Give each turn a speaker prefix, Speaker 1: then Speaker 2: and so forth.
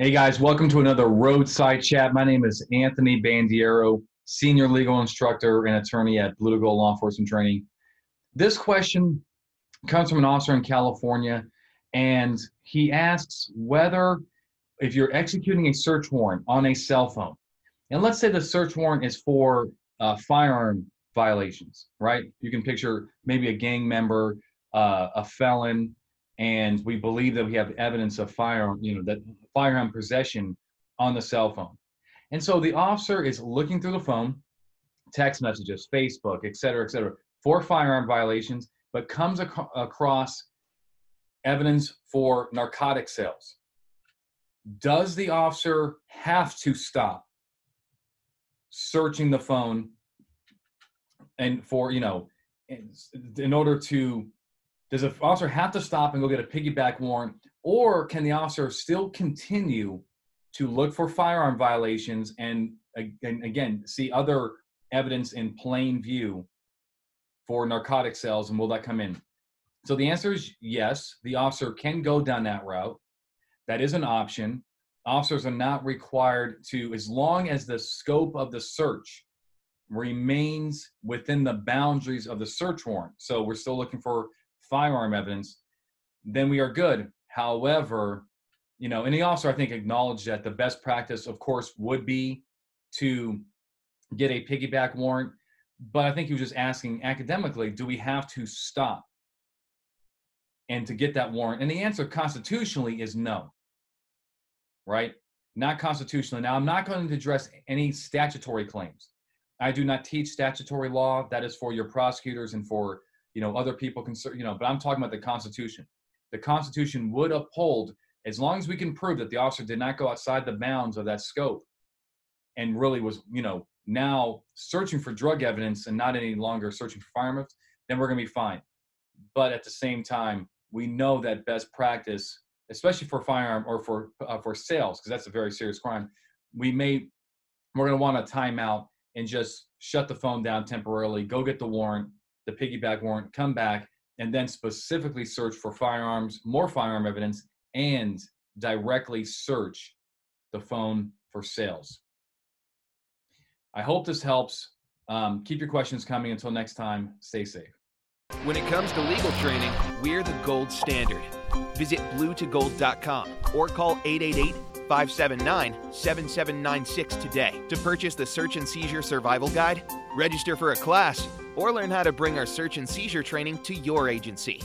Speaker 1: Hey guys, welcome to another Roadside Chat. My name is Anthony Bandiero, Senior Legal Instructor and Attorney at Blue Gold Law Enforcement Training. This question comes from an officer in California, and he asks whether, if you're executing a search warrant on a cell phone, and let's say the search warrant is for uh, firearm violations, right? You can picture maybe a gang member, uh, a felon, and we believe that we have evidence of firearm, you know, that firearm possession on the cell phone. And so the officer is looking through the phone, text messages, Facebook, et cetera, et cetera, for firearm violations, but comes ac- across evidence for narcotic sales. Does the officer have to stop searching the phone and for, you know, in, in order to does the officer have to stop and go get a piggyback warrant, or can the officer still continue to look for firearm violations and, and again see other evidence in plain view for narcotic sales, and will that come in? So the answer is yes. The officer can go down that route. That is an option. Officers are not required to, as long as the scope of the search remains within the boundaries of the search warrant. So we're still looking for firearm evidence, then we are good. However, you know, and he also, I think, acknowledged that the best practice, of course, would be to get a piggyback warrant. But I think he was just asking academically, do we have to stop and to get that warrant? And the answer constitutionally is no, right? Not constitutionally. Now, I'm not going to address any statutory claims. I do not teach statutory law. That is for your prosecutors and for you know other people can you know but i'm talking about the constitution. The constitution would uphold as long as we can prove that the officer did not go outside the bounds of that scope and really was you know now searching for drug evidence and not any longer searching for firearms then we're going to be fine. But at the same time we know that best practice especially for firearm or for uh, for sales because that's a very serious crime we may we're going to want a timeout and just shut the phone down temporarily go get the warrant the piggyback warrant, come back, and then specifically search for firearms, more firearm evidence, and directly search the phone for sales. I hope this helps. Um, keep your questions coming. Until next time, stay safe.
Speaker 2: When it comes to legal training, we're the gold standard. Visit bluetogold.com or call 888 579 7796 today to purchase the Search and Seizure Survival Guide, register for a class, or learn how to bring our search and seizure training to your agency.